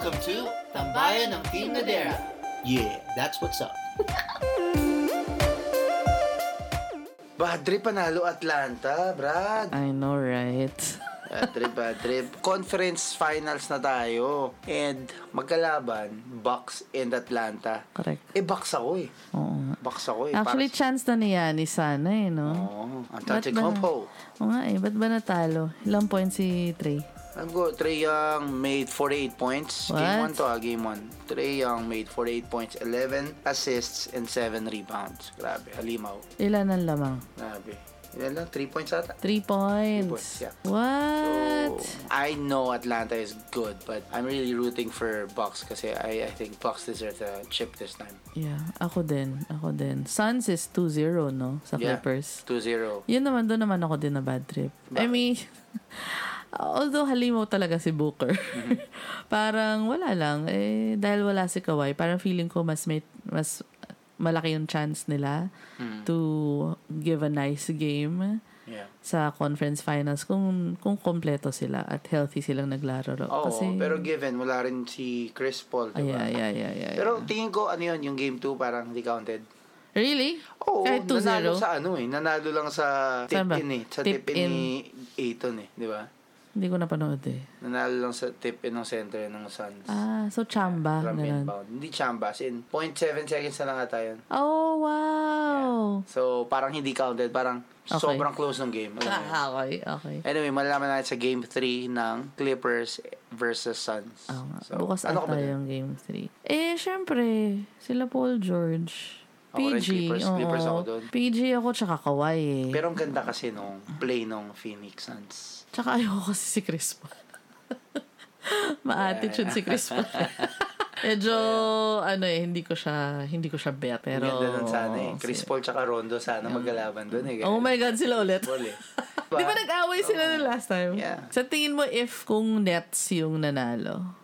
Welcome to Tambayan ng Team Nadera. Yeah, that's what's up. Bad trip panalo Atlanta, Brad. I know, right? Bad trip, bad trip. Conference finals na tayo. And magkalaban, Bucks and Atlanta. Correct. Eh, Bucks ako eh. Oo. Bucks ako eh. Actually, Para- chance na ni Yanis sana eh, no? Oo. Ang Ba't ba- compo. Oo nga eh, ba't ba natalo? Ilang points si Trey? Alam ko, Trey Young made 48 points. Game What? 1 to ah, game 1. Trey Young made 48 points, 11 assists, and 7 rebounds. Grabe, halimaw. Ilan ang lamang? Grabe. Yan lang, 3 points ata. Three points. points, yeah. What? So, I know Atlanta is good, but I'm really rooting for Bucks kasi I, I think Bucks deserve the chip this time. yeah, ako din. Ako din. Suns is 2-0, no? Sa Yeah. Clippers. 2-0. Yun naman, doon naman ako din na bad trip. I Bakit? mean, although halimaw talaga si Booker. Mm-hmm. parang wala lang. Eh, dahil wala si Kawhi, parang feeling ko mas may, mas malaki yung chance nila Mm. to give a nice game Yeah. sa conference finals kung kung kompleto sila at healthy silang naglaro. Oo, Kasi, pero given, wala rin si Chris Paul, diba? ay, ay, ay, ay, Pero ay. tingin ko, ano yun, yung game 2 parang hindi counted. Really? Oo, Kahit 2-0? nanalo sa ano eh. Nanalo lang sa tip-in eh. Sa Tip tip-in ni Aiton eh. Di ba? Hindi ko napanood eh. Nanalo lang sa tip-in ng center ng Suns. Ah, so chamba. From ganun. inbound. Hindi chamba. As in, 0.7 seconds na lang ata yun. Oh, wow. So, parang hindi counted. Parang Okay. sobrang close ng game. Alam? Ah, okay, okay. Anyway, malalaman natin sa game 3 ng Clippers versus Suns. Nga. So, Bukas ano ata yung game 3. Eh, syempre, sila Paul George. Ako rin, PG. Clippers. oo. Clippers ako dun. PG ako, tsaka Kawhi eh. Pero ang ganda kasi nung play nung Phoenix Suns. Tsaka ayoko kasi si Chris Paul. Ma-attitude si Chris Paul. Medyo, ano eh, hindi ko siya, hindi ko siya bet. Pero, Pero, ganda nun sana eh. Chris Paul tsaka Rondo sana magkalaban dun eh. Oh my God, sila ulit. Paul eh. Di ba nag-away sila ng last time? Yeah. Sa tingin mo, if kung Nets yung nanalo,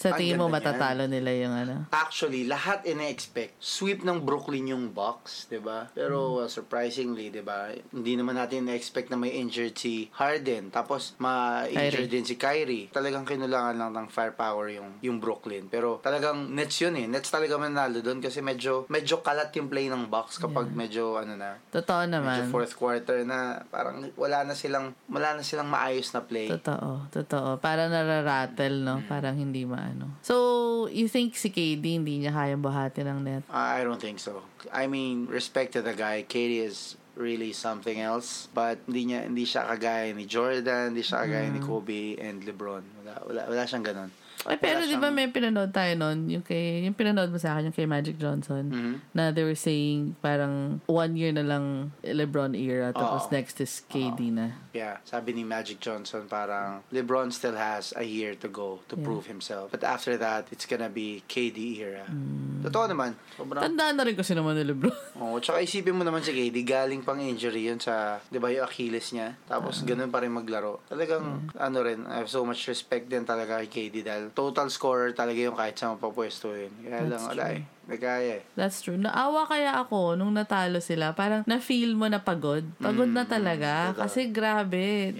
sa tingin mo matatalo nila yung ano? Actually, lahat ina-expect. Sweep ng Brooklyn yung Bucks, 'di ba? Pero uh, surprisingly, 'di ba? Hindi naman natin na-expect na may injured si Harden. Tapos ma-injured din si Kyrie. Talagang kinulangan lang ng firepower yung yung Brooklyn. Pero talagang Nets yun eh. Nets talaga manalo doon kasi medyo medyo kalat yung play ng Bucks kapag medyo ano na Totoo medyo naman. fourth quarter na parang wala na silang wala na silang maayos na play. Totoo, totoo. Para nararattle, no? Parang hindi maano. So, you think si KD hindi niya kayang buhati ng net? I don't think so. I mean, respect to the guy. Katie is really something else. But hindi niya hindi siya kagaya ni Jordan, hindi siya kagaya ni Kobe and LeBron. Wala wala, wala siyang ganun. Ay, pero di ba may pinanood tayo nun, yung, kay, yung pinanood mo sa akin, yung kay Magic Johnson, Mhm. na they were saying parang one year na lang LeBron era, tapos Oo. next is KD na. Yeah, sabi ni Magic Johnson parang LeBron still has a year to go to Yeah. prove himself. But after that, it's gonna be KD era. Mm. Totoo naman. Sobrang Tandaan na rin kasi naman ni LeBron. Oo, tsaka isipin mo naman si KD, galing pang injury yun sa, di ba, yung Achilles niya. Tapos, ganun pa rin maglaro. Talagang, ano rin, I have so much respect din talaga kay KD dahil total scorer talaga yung kahit sa mapapwesto yun. Kaya lang, That's wala true. eh. Nagkaya eh. That's true. Naawa kaya ako nung natalo sila. Parang na-feel mo na pagod. Pagod na talaga. totoo. Kasi grabe.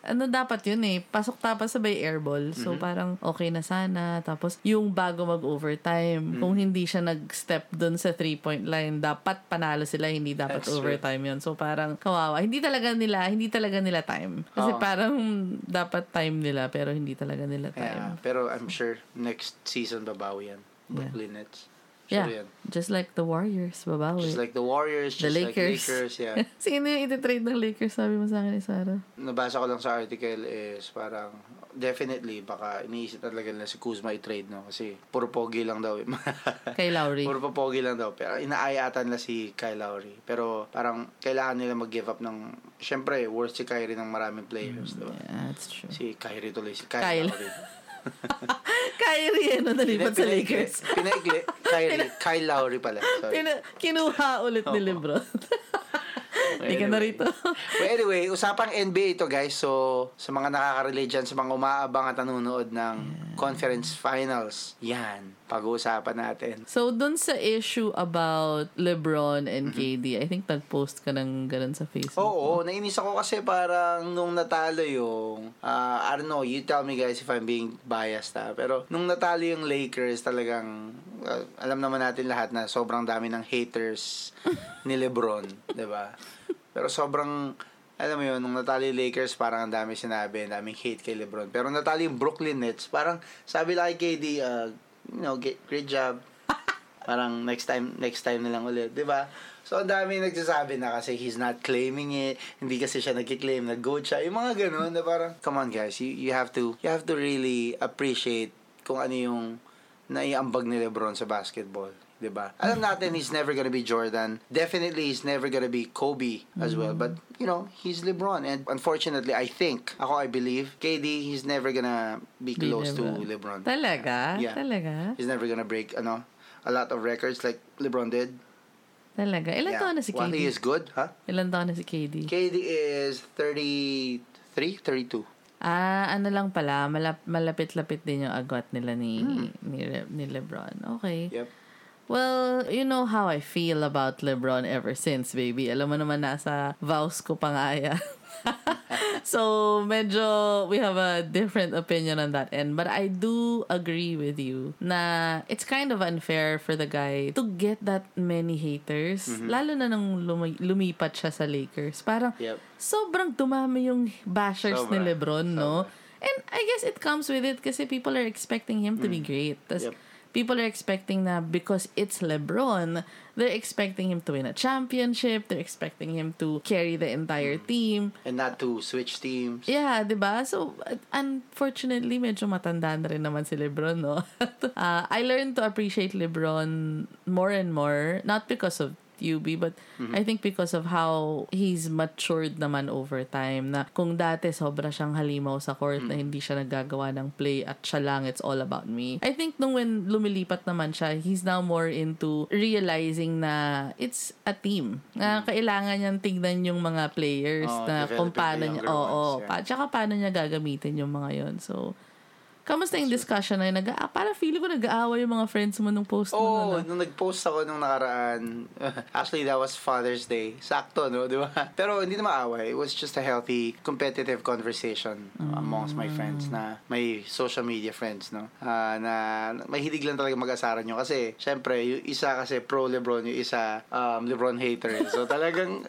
Ano dapat yun eh. Pasok tapos sabay airball. So parang okay na sana. Tapos yung bago mag-overtime, kung hindi siya nag-step dun sa three-point line, dapat panalo sila. Hindi dapat That's true. overtime yun. So parang kawawa. Hindi talaga nila, hindi talaga nila time. Kasi Oo. parang dapat time nila pero hindi talaga nila Yeah, time. pero I'm sure next season babawi yan. Brooklyn Nets. Yeah. Sure yan. Just like the Warriors, babawi. Just like the Warriors, The just like Lakers. Lakers, yeah. Sino yung ititrade ng Lakers? Sabi mo sa akin ni Sarah. Nabasa ko lang sa article is parang definitely baka iniisip talaga nila si Kuzma i-trade no kasi puro pogi lang daw eh. Kay Lowry. Puro pogi lang daw. Pero inaayatan nila si Kyle Lowry. Pero parang kailangan nila mag-give up ng... Siyempre, worth si Kyrie ng maraming players, di ba? Yeah, that's true. Si Kyrie tuloy. Si Kyle, Kyle. Lowry. Kyrie, ano, nalipat sa Lakers. Pinaikli. Kyrie. Kyle Lowry pala. Sorry. Pina, kinuha ulit ni Lebron. Hindi ka na rito. Well, anyway, usapang NBA ito guys. So, sa mga nakaka-relate dyan, sa mga umaabang at nanonood ng conference finals, yan, pag-uusapan natin. So, dun sa issue about LeBron and Mm-hmm. KD, I think nag-post ka ng ganun sa Facebook. Oo, nainis ako kasi parang nung natalo yung, ah, I don't know, you tell me guys if I'm being biased ha, pero nung natalo yung Lakers talagang, ah, alam naman natin lahat na sobrang dami ng haters ni Lebron, ba? Pero sobrang, alam mo yun, nung natalo yung Lakers, parang ang dami sinabi, ang daming hate kay Lebron. Pero nung natalo yung Brooklyn Nets, parang sabi lang kay KD, ah, you know, get, great job. Parang next time, next time na lang ulit, 'di ba? So, ang dami nagsasabi na kasi he's not claiming it, hindi kasi siya nagki-claim na goat siya. Yung mga ganun na parang, come on guys, you, you have to, you have to really appreciate kung ano yung naiambag ni Lebron sa basketball. 'Di ba? Alam natin he's never gonna be Jordan. Definitely he's never gonna be Kobe as well. But you know, he's LeBron and unfortunately, I think, ako I believe, KD he's never gonna be Be close to LeBron. LeBron. Talaga? Yeah. Talaga? He's never gonna break ano a lot of records like LeBron did. Talaga? Ilan Yeah. taon na si KD? he is good, huh? Ilan taon na si KD? KD is 33, 32. Ah, ano lang pala, malap, malapit-lapit din yung agwat nila ni, Hmm. ni, Le- ni Lebron. Okay. Yep. Well, you know how I feel about LeBron ever since, baby. Alam mo naman nasa vows ko pa nga yan. so, medyo we have a different opinion on that end. But I do agree with you na it's kind of unfair for the guy to get that many haters. Lalo na nung lumi- lumipat siya sa Lakers. Parang Yep. sobrang dumami yung bashers ni Sobra. Lebron, no? And I guess it comes with it kasi people are expecting him to be great. Tas Yep. People are expecting na because it's LeBron, they're expecting him to win a championship, they're expecting him to carry the entire team. And not to switch teams. Yeah, 'di ba? So unfortunately, medyo matanda na rin naman si LeBron, no. uh, I learned to appreciate LeBron more and more, not because of UB, but I think because of how he's matured naman over time na kung dati sobra siyang halimaw sa court na hindi siya nagagawa ng play at siya lang, it's all about me. I think nung when lumilipat naman siya, he's now more into realizing na it's a team. Na kailangan niyang tignan yung mga players Oo, na kung paano niya, oo, ones, yeah. pa, tsaka paano niya gagamitin yung mga yon So, kamusta yung discussion na yun? Nag, ah, parang feeling ko nag-aaway yung mga friends mo nung post mo. Oh, na, na. nung nag-post ako nung nakaraan, actually that was Father's Day. Sakto, no? Di ba? Pero hindi na maaway. It was just a healthy, competitive conversation uh, amongst my friends na may social media friends, no? Ah, na mahilig lang talaga mag-asaran nyo. Kasi, syempre, yung isa kasi pro Lebron, yung isa um, Lebron hater. So, talagang,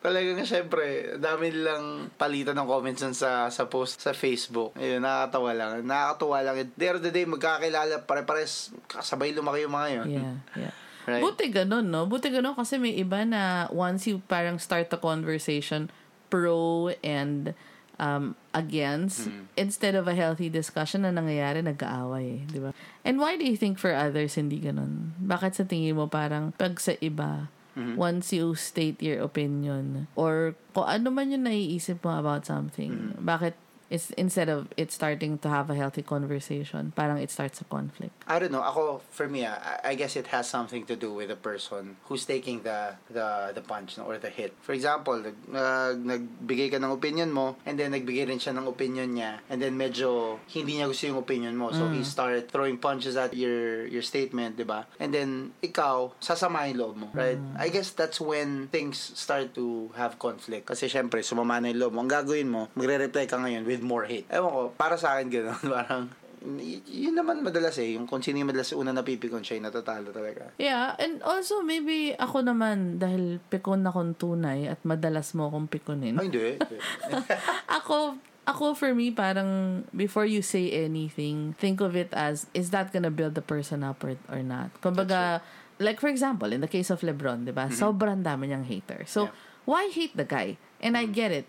talagang, syempre, dami nilang palitan ng comments sa, sa post sa Facebook. Ayun, nakakatawa lang. Nakakatawa lang. At the end of the day, magkakilala, pare-pares, kasabay lumaki yung mga yun. Yeah, yeah. Right? Buti ganun, no? Buti ganun kasi may iba na once you parang start the conversation pro and um, against, Mm. instead of a healthy discussion na nangyayari, nag-aaway, eh, di ba? And why do you think for others hindi ganun? Bakit sa tingin mo parang pag sa iba, Mm-hmm. once you state your opinion or kung ano man yung naiisip mo about something, Mm-hmm. bakit it's instead of it starting to have a healthy conversation, parang it starts a conflict. I don't know. Ako, for me, ah, I, I guess it has something to do with the person who's taking the the the punch no, or the hit. For example, nag, nag, nagbigay ka ng opinion mo and then nagbigay rin siya ng opinion niya and then medyo hindi niya gusto yung opinion mo. So, he started throwing punches at your your statement, di ba? And then, ikaw, sasama yung loob mo, right? I guess that's when things start to have conflict. Kasi syempre, sumama na yung loob mo. Ang gagawin mo, magre-reply ka ngayon with more hate. Ewan ko, para sa akin gano'n, parang Y- yun naman madalas eh. Yung kung sino yung madalas una napipikon siya, yung natatalo talaga. Yeah, and also maybe ako naman dahil pikon akong tunay at madalas mo akong pikonin. Ay, hindi. hindi. ako ako for me parang before you say anything, think of it as is that gonna build the person up or, or not. Kumbaga, like for example, in the case of LeBron, 'di ba? Sobrang dami niyang hater. So, Yeah. why hate the guy? And I get it.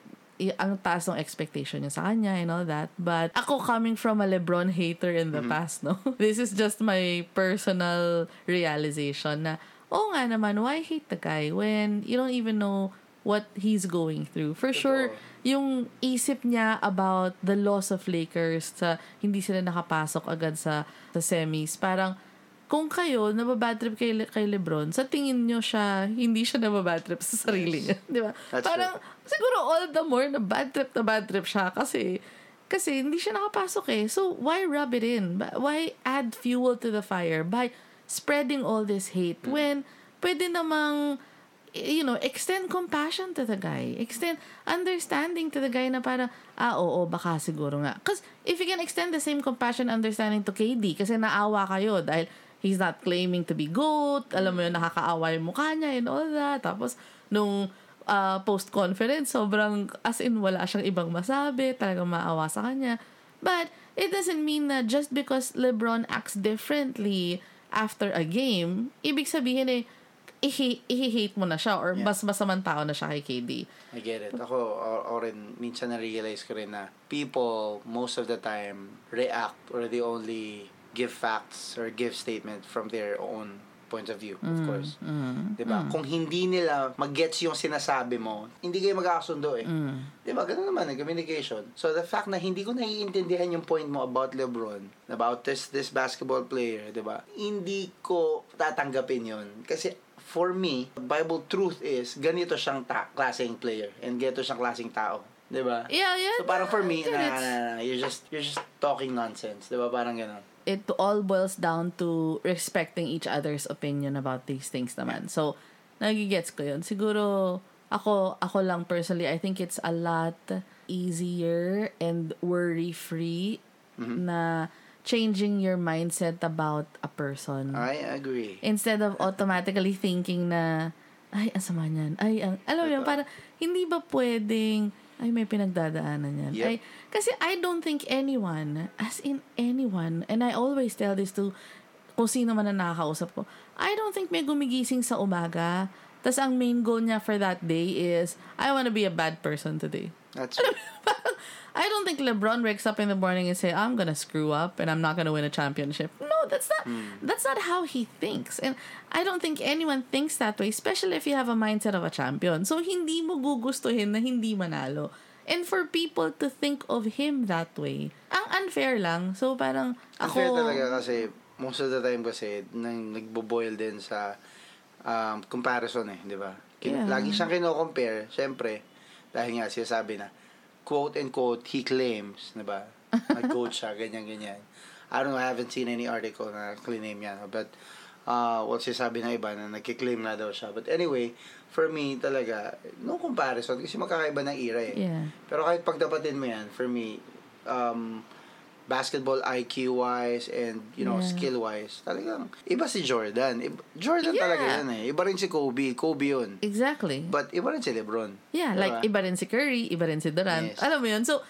Ang taas ng expectation niya sa kanya and all that. But ako coming from a LeBron hater in the past, no? This is just my personal realization na, oh nga naman, why hate the guy when you don't even know what he's going through? For sure, yung isip niya about the loss of Lakers sa hindi sila nakapasok agad sa, sa semis, parang kung kayo nababad trip kay, Le- kay Lebron, sa tingin nyo siya, hindi siya nababad trip sa sarili niya. Di ba? That's Parang, siguro all the more na bad trip na bad trip siya kasi kasi hindi siya nakapasok eh. So, why rub it in? Why add fuel to the fire by spreading all this hate when pwede namang you know, extend compassion to the guy. Extend understanding to the guy na parang, ah, oo, baka siguro nga. Because if you can extend the same compassion understanding to KD, kasi naawa kayo dahil he's not claiming to be GOAT, alam mo yun, nakakaawa yung mukha niya and all that. Tapos, nung uh, post-conference, sobrang, as in, wala siyang ibang masabi, talagang maawa sa kanya. But, it doesn't mean na just because LeBron acts differently after a game, ibig sabihin eh, i-hate mo na siya or Yeah. mas masamang tao na siya kay KD. I get it. Ako, o, o rin, minsan na-realize ko rin na people, most of the time, react or they only give facts or give statement from their own point of view, of course. Mm, 'Di ba? Kung hindi nila mag-gets yung sinasabi mo, hindi kayo magkakasundo eh. mm, 'Di ba? Ganun naman eh, communication. So the fact na hindi ko naiintindihan yung point mo about LeBron, about this this basketball player, 'di ba? Hindi ko tatanggapin 'yon kasi for me, Bible truth is ganito siyang ta- klaseng player and ganito siyang klaseng tao. 'Di ba? Yeah, yeah. So parang for me, na, na, na, you're just you're just talking nonsense, 'di ba? Parang ganun. It all boils down to respecting each other's opinion about these things naman. So, nagigets ko yun. Siguro, ako, ako lang personally, I think it's a lot easier and worry-free na changing your mindset about a person. I agree. Instead of automatically thinking na, ay, ang sama niyan. Ay, ang, alam mo yun, parang, hindi ba pwedeng, ay, may pinagdadaanan yan. Yep. Ay, kasi I don't think anyone, as in anyone, and I always tell this to kung sino man na nakakausap ko, I don't think may gumigising sa umaga, tas ang main goal niya for that day is, I wanna be a bad person today. That's Parang, I don't think LeBron wakes up in the morning and say, I'm gonna screw up and I'm not gonna win a championship. No, that's not that's not how he thinks. And I don't think anyone thinks that way, especially if you have a mindset of a champion. So hindi mo gugustuhin na hindi manalo. And for people to think of him that way, ang unfair lang. So parang ako Unfair talaga kasi most of the time kasi nang nagbo-boil din sa um, comparison eh, di ba? Kin- Yeah. Lagi siyang kino-compare, syempre, dahil nga sinasabi na, quote and quote, he claims, di ba? Nag-coach siya, ganyan-ganyan. I don't know, I haven't seen any article na claim niya, no? but uh, what sinasabi ng iba na nagkiklaim na daw siya. But anyway, for me talaga, no comparison kasi magkakaiba ng era eh. Yeah. Pero kahit pagdapatin mo yan, for me, um, basketball IQ wise and you know Yeah. skill wise talagang iba si Jordan Iba- Jordan Yeah. talaga yan eh iba rin si Kobe Kobe yun Exactly. but iba rin si LeBron Yeah, like Diba? iba rin si Curry, iba rin si Durant. Yes. Alam mo yun? So,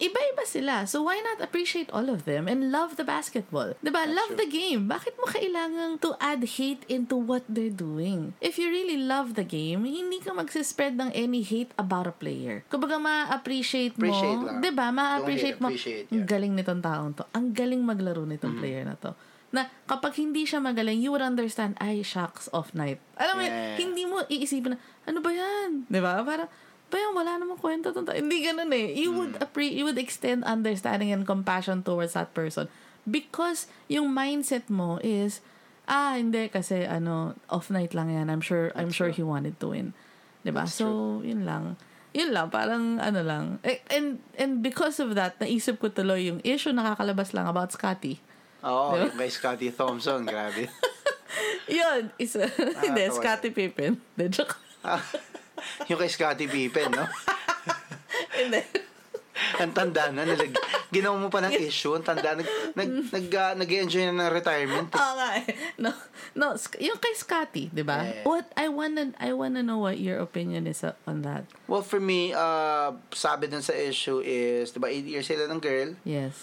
iba-iba sila. So, why not appreciate all of them and love the basketball? Diba? That's love true. the game. Bakit mo kailangan to add hate into what they're doing? If you really love the game, hindi ka magsispread ng any hate about a player. Kumbaga, ma-appreciate mo. Appreciate lang. Diba? Ma-appreciate mo. appreciate, Ang yeah. Mm-hmm. galing nitong taong to. Ang galing maglaro nitong player na to. Na kapag hindi siya magaling, you would understand, ay, shucks, off night. Alam mo, Yeah. hindi mo iisipin na, ano ba yan? Di ba? Parang, yan, wala namang kwento. tong ta-" Hindi ganun eh. You would, Mm. appre- you would extend understanding and compassion towards that person because yung mindset mo is, ah, hindi, kasi ano, off night lang yan. I'm sure, I'm That's sure true. he wanted to win. Di ba? So, yun lang. Yun lang, parang ano lang. Eh, And, and because of that, naisip ko tuloy yung issue nakakalabas lang about Scotty. oo Diba? by Scottie Thompson grabe Yun, isa. Hindi, Nakakatawa. Scotty Pippen. Hindi, joke. Ah, yung kay Scottie Pippen no Hindi. ang tanda na nilag ginawa mo pa ng issue ang tanda nag nag nag, uh, nag-enjoy na ng retirement. Oo nga eh. No, no, yung kay Scotty, di ba? Yeah. What, I wanna, I wanna know what your opinion is uh, on that. well for me uh sabi dun sa issue is diba 8 years sila ng girl Yes.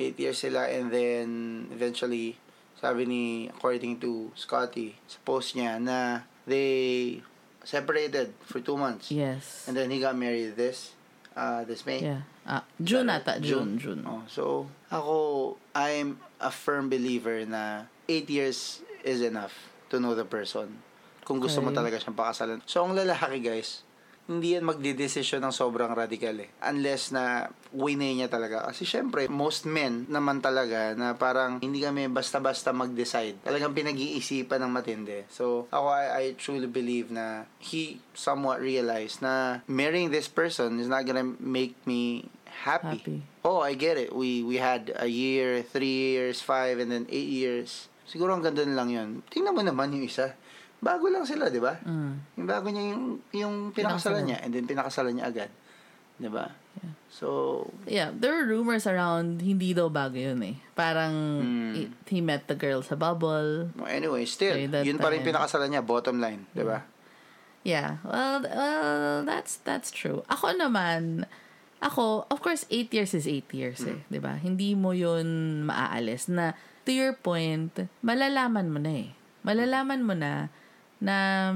8 years sila and then eventually sabi ni according to Scotty sa post niya na they separated for 2 months Yes. and then he got married this uh this May Yeah. Ah, June ata. June, June. Oh, so ako I'm a firm believer na 8 years is enough to know the person kung gusto mo Okay. talaga siyang pakasalan so ang lalaki guys hindi yan magdidesisyon ng sobrang radikal eh. Unless na winay niya talaga. Kasi syempre, most men naman talaga na parang hindi kami basta-basta mag-decide. Talagang pinag-iisipan ng matindi. So, ako, I, I truly believe na he somewhat realized na marrying this person is not gonna make me happy. Happy. Oh, I get it. We we had a year, three years, five, and then eight years. Siguro ang ganda lang yun. Tingnan mo naman yung isa. Bago lang sila, di ba? Mm. Yung bago niya yung, yung pinakasalan niya and then pinakasalan niya agad. Di ba? So, Yeah, there were rumors around hindi daw bago yun eh. Parang Hmm. it- he met the girl sa bubble. anyway, still, yun pa rin pinakasalan niya, bottom line. Di ba? Yeah, well, well, that's that's true. Ako naman, ako, of course, eight years is eight years eh, Mm. di ba? Hindi mo yun maaalis na, to your point, malalaman mo na eh. Malalaman mo na, na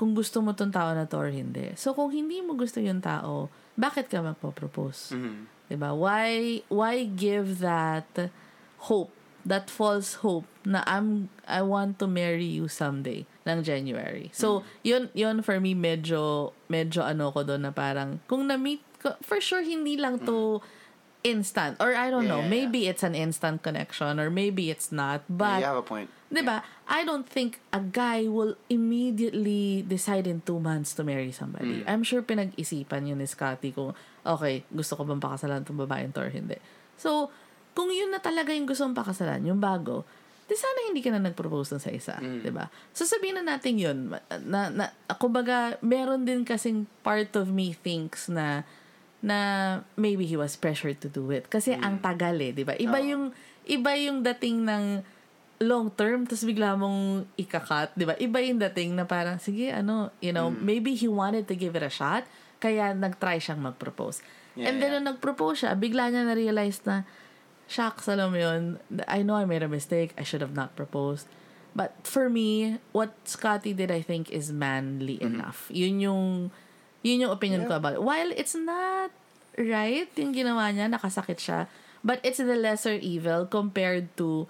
kung gusto mo tong tao na to or hindi. So, kung hindi mo gusto yung tao, bakit ka magpo-propose? Mhm. 'Di ba? Why why give that hope, that false hope na I'm I want to marry you someday ng January. So, yun yun for me medyo medyo ano ko doon na parang kung na-meet ko, for sure hindi lang to instant or I don't know, Yeah. maybe it's an instant connection or maybe it's not, but you have a point. 'Di ba? I don't think a guy will immediately decide in two months to marry somebody. Mm. I'm sure pinag-isipan yun ni Scotty kung, okay, gusto ko bang pakasalan itong babaeng to or hindi. So, kung yun na talaga yung gusto mong pakasalan, yung bago, di sana hindi ka na nag-propose sa isa. Mm. 'di ba? So, sabihin na natin yun. Na, na, kumbaga, meron din kasing part of me thinks na na maybe he was pressured to do it. Kasi ang tagal eh, di ba? Iba Mm. Oo. yung, iba yung dating ng long term, tapos bigla mong ikakat, di ba? Iba yung dating na parang, sige, ano, you know, Mm. maybe he wanted to give it a shot, kaya nag-try siyang mag-propose. Yeah, And then, yeah. nung nag-propose siya, bigla niya na-realize na, shucks, alam mo yun, I know I made a mistake, I should have not proposed. But for me, what Scotty did, I think, is manly enough. Yun yung, yun yung opinion ko Yeah. about it. While it's not right, yung ginawa niya, nakasakit siya, but it's the lesser evil compared to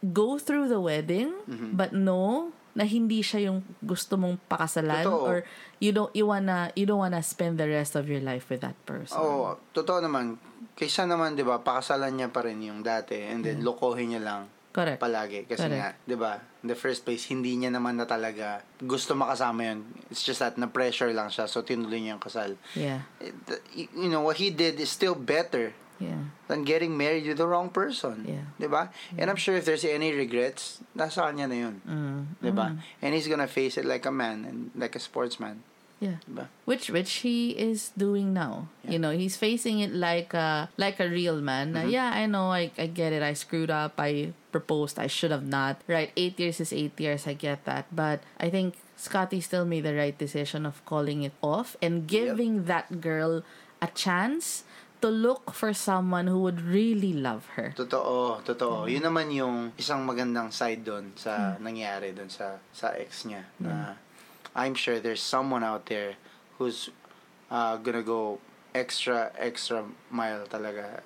go through the wedding, Mm-hmm. but no, na hindi siya yung gusto mong pakasalan Totoo. or you don't you wanna you don't wanna spend the rest of your life with that person. Oo, totoo naman. Kaysa naman, di ba, pakasalan niya pa rin yung dati and then lokohin niya lang Correct. palagi. Kasi Correct. nga, di ba, in the first place, hindi niya naman na talaga gusto makasama yun. It's just that na-pressure lang siya, so tinuloy niya yung kasal. Yeah. It- you know, what he did is still better Yeah. than getting married to the wrong person. Yeah. Di ba? And I'm sure if there's any regrets, nasa kanya na yun. Mm. Di ba? And he's gonna face it like a man and like a sportsman. Yeah. Di ba? Which which he is doing now. You know, he's facing it like a like a real man. Na, yeah, I know, I I get it. I screwed up. I proposed. I should have not. Right, eight years is eight years. I get that, but I think Scotty still made the right decision of calling it off and giving that girl a chance to look for someone who would really love her. Totoo, totoo. Yun naman yung isang magandang side doon sa Hmm. nangyari doon sa sa ex niya. Na I'm sure there's someone out there who's uh, gonna go extra extra mile talaga.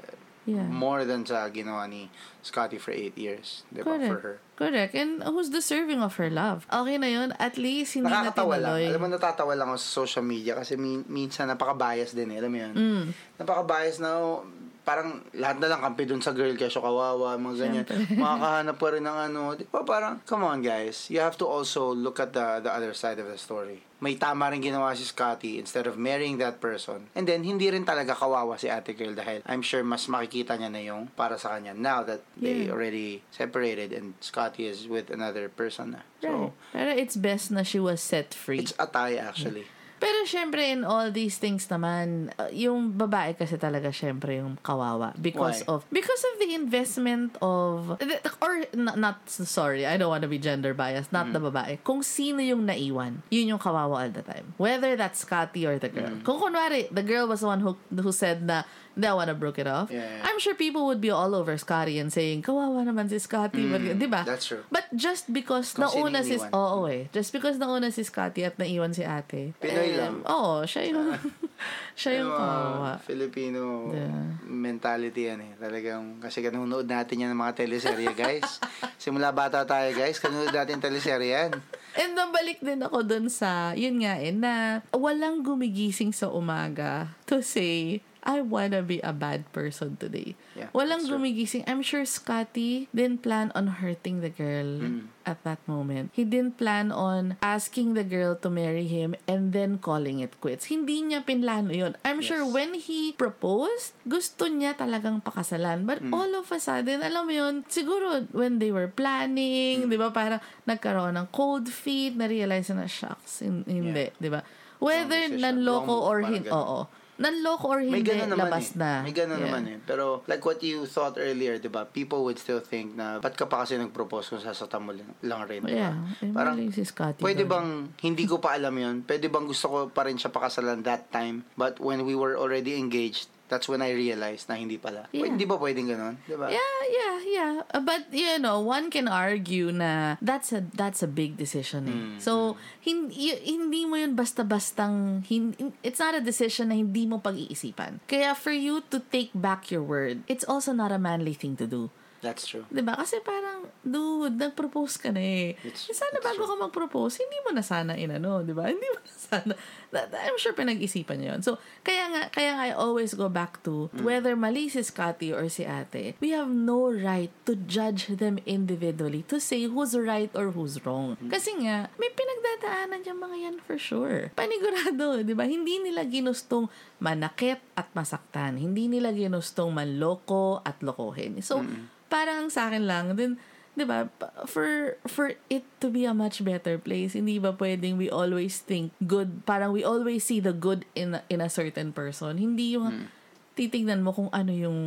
Yeah. More than sa ginawa ni Scotty for eight years. Di ba? For her. Correct. And who's deserving of her love? Okay na yun. At least hindi na Nakakatawa lang. tinuloy. Alam mo, natatawa lang ako sa social media kasi min- minsan napaka-bias din eh. Alam mo yun? Mm. Napaka-bias na oh, parang lahat na lang kampi dun sa girl kesyo kawawa, mga ganyan. Makakahanap pa rin ng ano. Di ba parang, come on guys, you have to also look at the, the other side of the story. May tama rin ginawa si Scotty instead of marrying that person. And then, hindi rin talaga kawawa si ate girl dahil I'm sure mas makikita niya na yung para sa kanya now that they Yeah. already separated and Scotty is with another person na. Right. So, Pero it's best na she was set free. it's a tie actually. Pero syempre, in all these things naman, uh, yung babae kasi talaga syempre yung kawawa. Because Why? of, because of the investment of, or not, not sorry, I don't want to be gender biased, not the Mm. babae. Kung sino yung naiwan, yun yung kawawa all the time. Whether that's Scotty or the girl. Mm. Kung kunwari, the girl was the one who, who said na, I wanna broke it off. Yeah, yeah. I'm sure people would be all over Scotty and saying, kawawa naman si Scotty. Mm, di ba? that's true. But just because Kung nauna si... Oo eh. Just because nauna si Scotty at naiwan si ate. Pinoy eh, lang. Oo, siya yung... siya yung kawawa. Filipino Yeah. mentality yan eh. Talagang, kasi kanunood natin yan ng mga teleserye, guys. Simula bata tayo, guys, kanunood natin teleserye yan. And nabalik din ako dun sa, yun nga eh, na walang gumigising sa umaga to say, I wanna be a bad person today. Yeah, walang gumigising. I'm sure Scotty didn't plan on hurting the girl Mm. at that moment. He didn't plan on asking the girl to marry him and then calling it quits. Hindi niya pinlano yun. I'm sure Yes. when he proposed, gusto niya talagang pakasalan. But Mm. all of a sudden, alam mo yun, siguro when they were planning, Mm. di ba, parang nagkaroon ng cold feet, na-realize na, shucks, hin- hindi, di ba? Whether nanloko or hindi, oo. Nanloko or May hindi, ganun naman labas eh. na. May ganun Yeah. naman eh. Pero like what you thought earlier, 'di ba? People would still think na ba't ka pa kasi nag-propose kung sasata mo lang, lang rin, 'di ba? Yeah, eh, Parang si Scotty Pwede doon. bang hindi ko pa alam 'yon? Pwede bang gusto ko pa rin siya pakasalan that time? But when we were already engaged, that's when I realized na hindi pala. Yeah. Hindi ba pwedeng ganun? 'Di ba? Yeah, yeah, yeah. Uh, But you know, one can argue na that's a that's a big decision. Eh. Mm. So hindi hindi mo yun basta-bastang hin, it's not a decision na hindi mo pag-iisipan. Kaya for you to take back your word, it's also not a manly thing to do. That's true. ba? Kasi parang, dude, nag-propose ka na eh. It's- Eh, sana it's bago ka mag-propose, hindi mo na sana inano, 'di ba? Hindi mo na sana. I'm sure pinag-isipan niya 'yon. So, kaya nga kaya nga I always go back to Mm. whether mali si Scotty or si Ate, we have no right to judge them individually to say who's right or who's wrong. Mm. Kasi nga, may pinagdadaanan yung mga yan for sure. Panigurado, 'di ba? Hindi nila ginustong manakit at masaktan. Hindi nila ginustong manloko at lokohin. So, parang sa akin lang, din, 'di ba, for for it to be a much better place, hindi ba pwedeng we always think good, parang we always see the good in a, in a certain person. Hindi yung titignan mo kung ano yung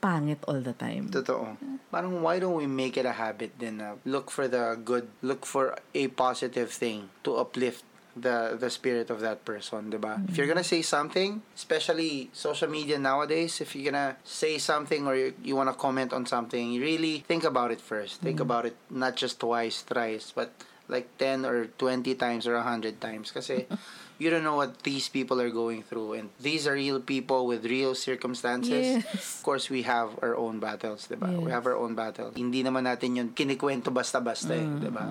pangit all the time. Totoo. Parang why don't we make it a habit then na look for the good, look for a positive thing to uplift the the spirit of that person, 'di ba? If you're mm-hmm. gonna say something, especially social media nowadays, if you're gonna say something or you, you wanna comment on something, really think about it first. Think mm-hmm. about it not just twice, thrice, but like 10 or 20 times or 100 times kasi you don't know what these people are going through and these are real people with real circumstances Yes. of course we have our own battles, 'di ba? We Yes. have our own battles. Hindi naman natin 'yun kinikwento basta-basta, eh, 'di ba?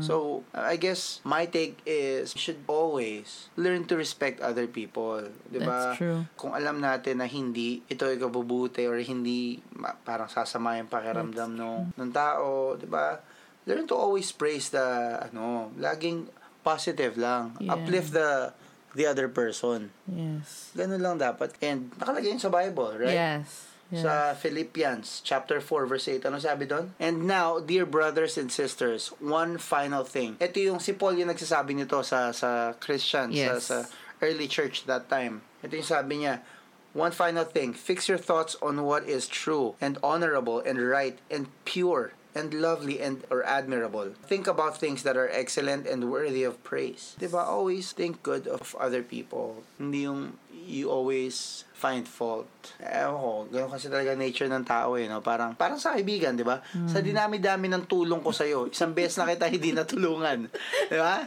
So, I guess my take is you should always learn to respect other people, 'di ba? That's true. Kung alam natin na hindi ito ay kabubuti or hindi parang sasama yung pakiramdam ng ng tao, 'di ba? Learn to always praise the ano, laging positive lang. Yeah. Uplift the the other person. Yes. Ganun lang dapat. And nakalagay yun sa Bible, right? Yes. yes. Sa Philippians chapter 4 verse 8. Ano sabi doon? And now, dear brothers and sisters, one final thing. Ito yung si Paul yung nagsasabi nito sa sa Christians Yes. sa, sa early church that time. Ito yung sabi niya, one final thing, fix your thoughts on what is true and honorable and right and pure and lovely and or admirable. Think about things that are excellent and worthy of praise. 'Di ba? Always think good of other people. Hindi yung you always find fault. Ewan ko, ganun kasi talaga nature ng tao eh, no? Parang, parang sa kaibigan, di ba? Sa dinami-dami ng tulong ko sa'yo, isang beses na kita hindi natulungan. Di ba?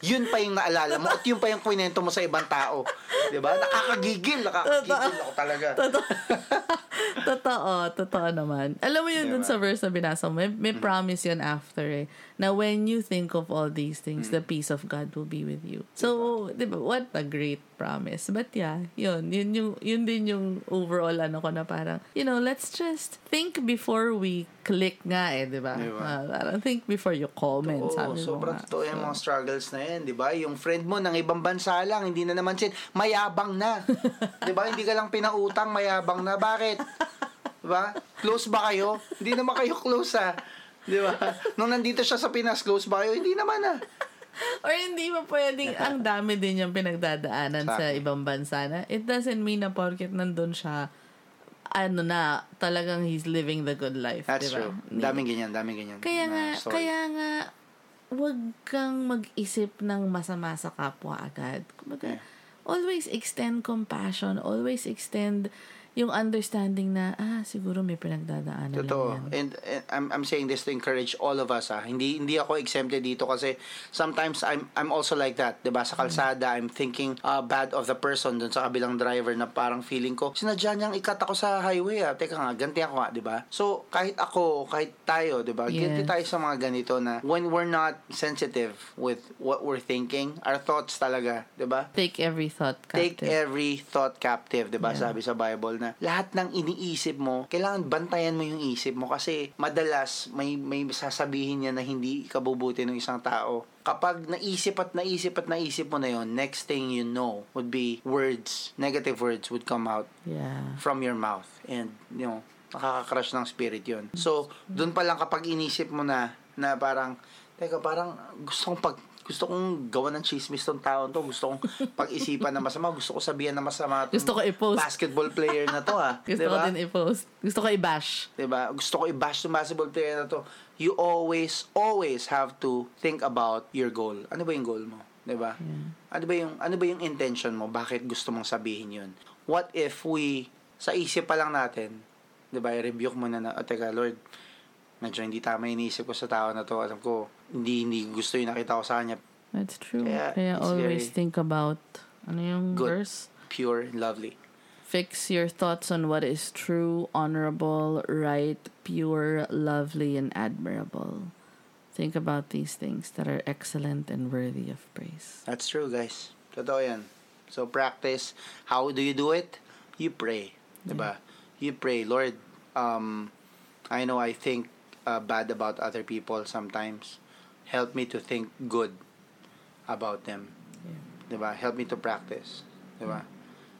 Yun pa yung naalala mo at yun pa yung kwento mo sa ibang tao. Di ba? Nakakagigil, nakakagigil ako talaga. totoo, totoo naman. Alam mo yun dun Diba? sa verse na binasa mo, may, may promise yun after eh, na when you think of all these things, Mm. the peace of God will be with you. So, di ba, what a great promise. But yeah, yun, yun, yung, yun din yung overall ano ko na parang, you know, let's just think before we click nga eh, di ba? Diba? Ah, parang think before you comment, Oo, sabi mo sobrang totoo yung mga struggles na yan, di ba? Yung friend mo ng ibang bansa lang, hindi na naman sin, mayabang na. di ba? Hindi ka lang pinautang, mayabang na. Bakit? Di ba? Close ba kayo? Hindi naman kayo close ah. Di ba? Nung nandito siya sa Pinas, close ba kayo? Hindi naman ah. Or hindi mo pwedeng, ang dami din yung pinagdadaanan sa Exactly. ibang bansa na, it doesn't mean na porket nandun siya, ano na, talagang he's living the good life. That's diba? true. Daming ganyan, daming ganyan. Kaya nga, story. kaya nga, wag kang mag-isip ng masama sa kapwa agad. Kumbaga, Yeah. always extend compassion, always extend yung understanding na, ah, siguro may pinagdadaanan Totoo. lang yan. And, and I'm I'm saying this to encourage all of us ah. Hindi hindi ako exempted dito kasi sometimes I'm I'm also like that, 'di ba? Sa kalsada, I'm thinking uh, bad of the person dun sa kabilang driver na parang feeling ko sinadya niyang ikat ako sa highway ah. Teka nga, ganti ako nga, 'di ba? So, kahit ako, kahit tayo, 'di ba? Yes. tayo sa mga ganito na when we're not sensitive with what we're thinking, our thoughts talaga, 'di ba? Take every thought Take captive. every thought captive, 'di ba? Yeah. Sabi sa Bible na lahat ng iniisip mo, kailangan bantayan mo yung isip mo kasi madalas may may sasabihin niya na hindi kabubuti ng isang tao. Kapag naisip at naisip at naisip mo na yon, next thing you know would be words, negative words would come out Yeah. from your mouth and you know nakaka-crush ng spirit yon so doon pa lang kapag inisip mo na na parang teka parang gusto kong pag gusto kong gawa ng chismis tong taon to. Gusto kong pag-isipan na masama. Gusto ko sabihan na masama tong Gusto ko i-post. basketball player na to ha Gusto diba? ko din i-post. Gusto ko i-bash. diba? Gusto ko i-bash tong basketball player na to. You always always have to think about your goal. Ano ba yung goal mo? Diba? Ano ba yung ano ba yung intention mo? Bakit gusto mong sabihin yun? What if we sa isip pa lang natin 'di ba i-rebuke mo na na oh, teka Lord medyo hindi tama iniisip ko sa tao na to alam ko hindi hindi gusto yung nakita ko sa kanya That's true. Kaya, Kaya, always think about, ano yung good. verse? pure and lovely Fix your thoughts on what is true, honorable, right, pure, lovely, and admirable. Think about these things that are excellent and worthy of praise. that's true guys totoo yan so practice how do you do it you pray 'di ba you pray Lord um I know I think uh, bad about other people sometimes help me to think good about them Yeah. 'di ba help me to practice 'di ba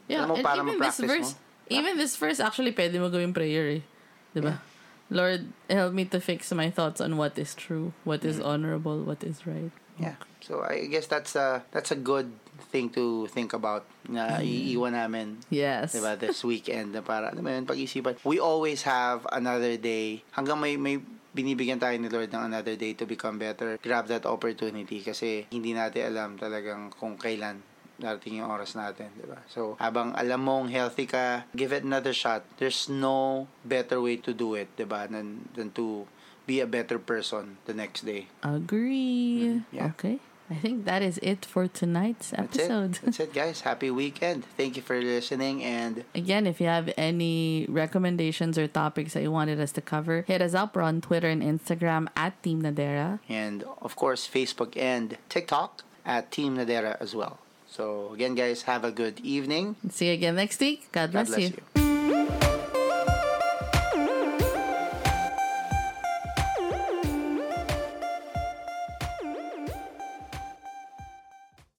Yeah, Alam mo, and para even this verse, mo, even this verse actually pwede mo gawing prayer eh. Diba? Lord, help me to fix my thoughts on what is true, what is Mm. honorable, what is right. Yeah. So I guess that's a that's a good thing to think about na iiwan namin Yes. diba this weekend na para yun pag-isipan we always have another day hanggang may may binibigyan tayo ni Lord ng another day to become better grab that opportunity kasi hindi natin alam talagang kung kailan darating yung oras natin, di ba? So, habang alam mong healthy ka, give it another shot. There's no better way to do it, di ba? Than, than to be a better person the next day. Agree. Mm, yeah. Okay. I think that is it for tonight's That's episode. it. That's it, guys. Happy weekend. Thank you for listening and Again, if you have any recommendations or topics that you wanted us to cover, hit us up. We're on Twitter and Instagram at Team Nadera. and of course Facebook and TikTok at Team Nadera as well. So again, guys, have a good evening. See you again next week. God God bless, bless you. you.